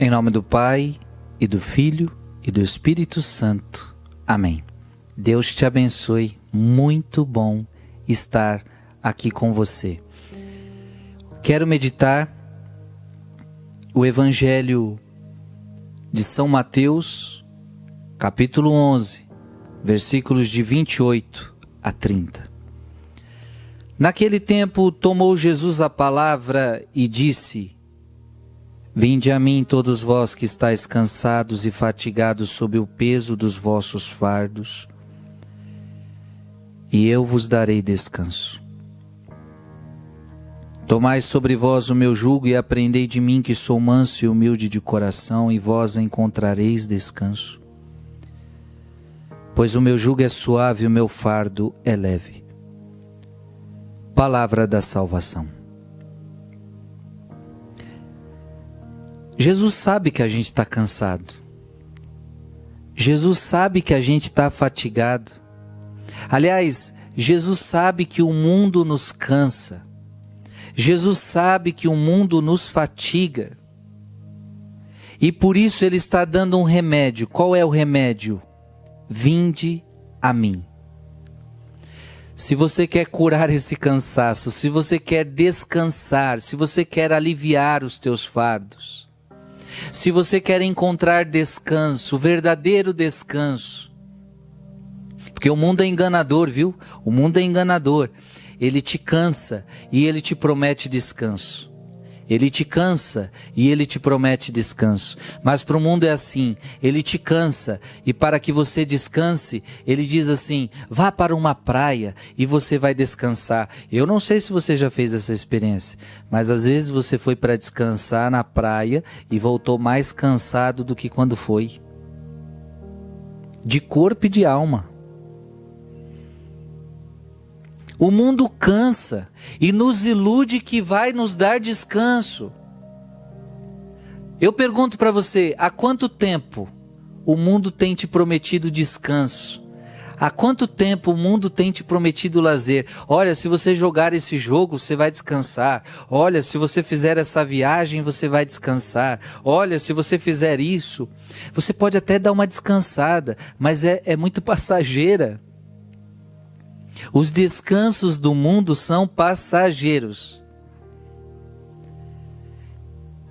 Em nome do Pai, e do Filho, e do Espírito Santo. Amém. Deus te abençoe. Muito bom estar aqui com você. Quero meditar o Evangelho de São Mateus, capítulo 11, versículos de 28 a 30. Naquele tempo tomou Jesus a palavra e disse: Vinde a mim, todos vós que estáis cansados e fatigados sob o peso dos vossos fardos, e eu vos darei descanso. Tomai sobre vós o meu jugo e aprendei de mim que sou manso e humilde de coração, e vós encontrareis descanso. Pois o meu jugo é suave e o meu fardo é leve. Palavra da salvação. Jesus sabe que a gente está cansado. Jesus sabe que a gente está fatigado. Aliás, Jesus sabe que o mundo nos cansa. Jesus sabe que o mundo nos fatiga. E por isso ele está dando um remédio. Qual é o remédio? Vinde a mim. Se você quer curar esse cansaço, se você quer descansar, se você quer aliviar os teus fardos, se você quer encontrar descanso, verdadeiro descanso, porque o mundo é enganador, viu? O mundo é enganador. Ele te cansa e ele te promete descanso. Ele te cansa e ele te promete descanso. Mas para o mundo é assim: ele te cansa e para que você descanse, ele diz assim: vá para uma praia e você vai descansar. Eu não sei se você já fez essa experiência, mas às vezes você foi para descansar na praia e voltou mais cansado do que quando foi. De corpo e de alma. O mundo cansa e nos ilude que vai nos dar descanso. Eu pergunto para você: há quanto tempo o mundo tem te prometido descanso? Há quanto tempo o mundo tem te prometido lazer? Olha, se você jogar esse jogo, você vai descansar. Olha, se você fizer essa viagem, você vai descansar. Olha, se você fizer isso, você pode até dar uma descansada, mas é, é muito passageira. Os descansos do mundo são passageiros.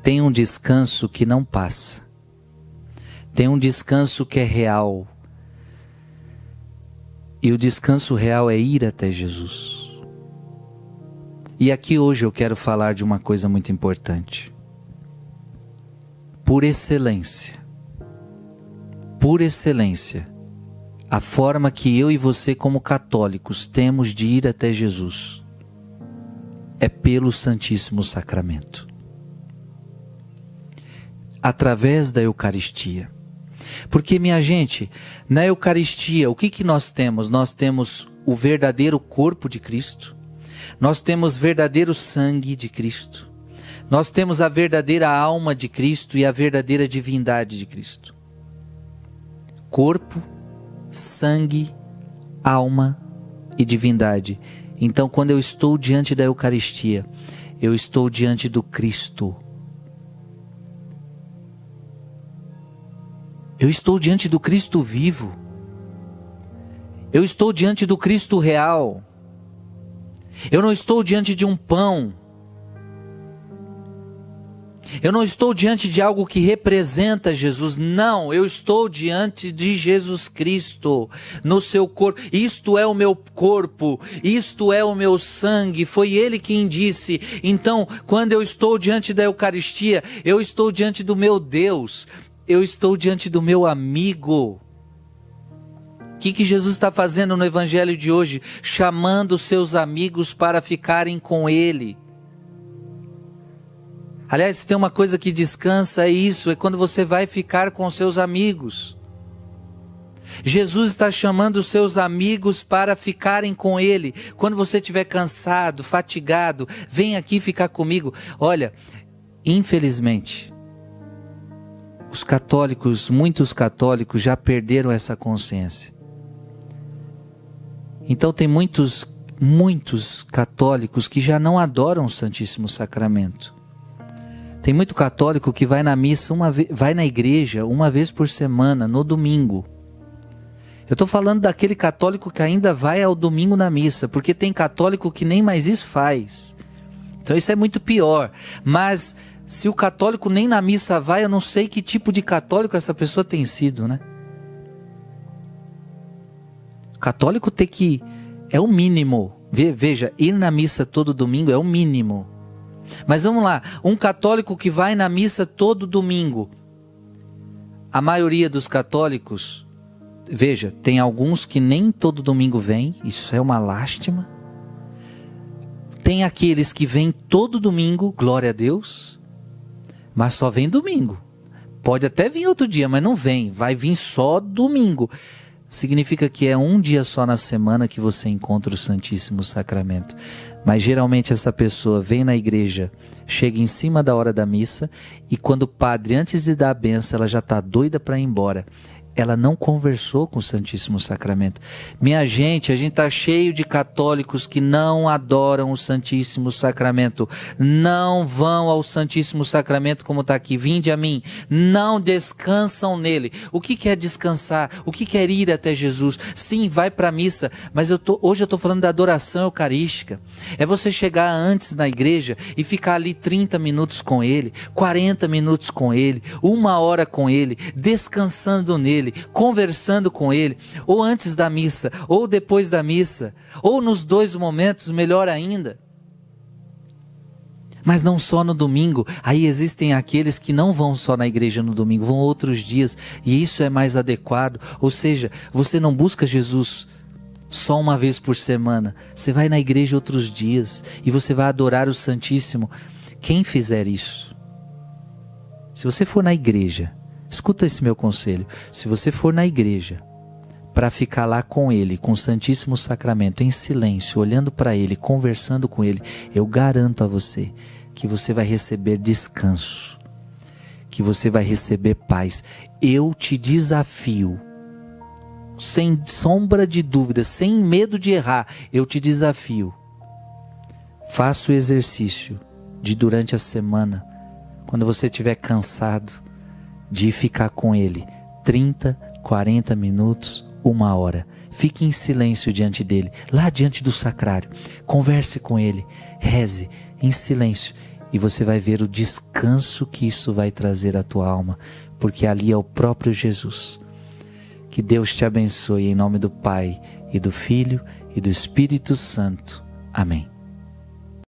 Tem um descanso que não passa. Tem um descanso que é real. E o descanso real é ir até Jesus. E aqui hoje eu quero falar de uma coisa muito importante. Por excelência, por excelência, a forma que eu e você, como católicos, temos de ir até Jesus é pelo Santíssimo Sacramento através da Eucaristia. Porque, minha gente, na Eucaristia, o que, que nós temos? Nós temos o verdadeiro corpo de Cristo, nós temos verdadeiro sangue de Cristo, nós temos a verdadeira alma de Cristo e a verdadeira divindade de Cristo. Corpo, sangue, alma e divindade. Então, quando eu estou diante da Eucaristia, eu estou diante do Cristo. Eu estou diante do Cristo vivo. Eu estou diante do Cristo real. Eu não estou diante de um pão eu não estou diante de algo que representa Jesus, não, eu estou diante de Jesus Cristo, no seu corpo. Isto é o meu corpo, isto é o meu sangue, foi Ele quem disse. Então, quando eu estou diante da Eucaristia, eu estou diante do meu Deus, eu estou diante do meu amigo. O que, que Jesus está fazendo no Evangelho de hoje? Chamando seus amigos para ficarem com Ele. Aliás, tem uma coisa que descansa é isso, é quando você vai ficar com seus amigos. Jesus está chamando os seus amigos para ficarem com Ele. Quando você estiver cansado, fatigado, vem aqui ficar comigo. Olha, infelizmente, os católicos, muitos católicos já perderam essa consciência. Então tem muitos, muitos católicos que já não adoram o Santíssimo Sacramento Tem muito católico que vai na missa uma vez, vai na igreja uma vez por semana, no domingo. Eu estou falando daquele católico que ainda vai ao domingo na missa, porque tem católico que nem mais isso faz. Então isso é muito pior. Mas se o católico nem na missa vai, eu não sei que tipo de católico essa pessoa tem sido, né? Católico tem que é o mínimo. Veja, ir na missa todo domingo é o mínimo. Mas vamos lá, um católico que vai na missa todo domingo. A maioria dos católicos, veja, tem alguns que nem todo domingo vêm, isso é uma lástima. Tem aqueles que vêm todo domingo, glória a Deus, mas só vem domingo. Pode até vir outro dia, mas não vem, vai vir só domingo significa que é um dia só na semana que você encontra o Santíssimo Sacramento. Mas geralmente essa pessoa vem na igreja, chega em cima da hora da missa e quando o padre, antes de dar a benção, ela já está doida para ir embora ela não conversou com o Santíssimo Sacramento. Minha gente, a gente está cheio de católicos que não adoram o Santíssimo Sacramento, não vão ao Santíssimo Sacramento como está aqui, vinde a mim, não descansam nele. O que quer descansar? O que quer ir até Jesus? Sim, vai para a missa, mas eu tô, hoje eu estou falando da adoração eucarística. É você chegar antes na igreja e ficar ali 30 minutos com ele, 40 minutos com ele, uma hora com ele, descansando nele ele, conversando com ele, ou antes da missa, ou depois da missa, ou nos dois momentos, melhor ainda. Mas não só no domingo, aí existem aqueles que não vão só na igreja no domingo, vão outros dias, e isso é mais adequado. Ou seja, você não busca Jesus só uma vez por semana, você vai na igreja outros dias e você vai adorar o Santíssimo. Quem fizer isso, se você for na igreja Escuta esse meu conselho. Se você for na igreja para ficar lá com ele, com o Santíssimo Sacramento, em silêncio, olhando para ele, conversando com ele, eu garanto a você que você vai receber descanso, que você vai receber paz. Eu te desafio, sem sombra de dúvida, sem medo de errar, eu te desafio. Faça o exercício de durante a semana, quando você estiver cansado, de ficar com Ele 30, 40 minutos, uma hora. Fique em silêncio diante dele, lá diante do sacrário. Converse com ele, reze em silêncio e você vai ver o descanso que isso vai trazer à tua alma, porque ali é o próprio Jesus. Que Deus te abençoe em nome do Pai e do Filho e do Espírito Santo. Amém.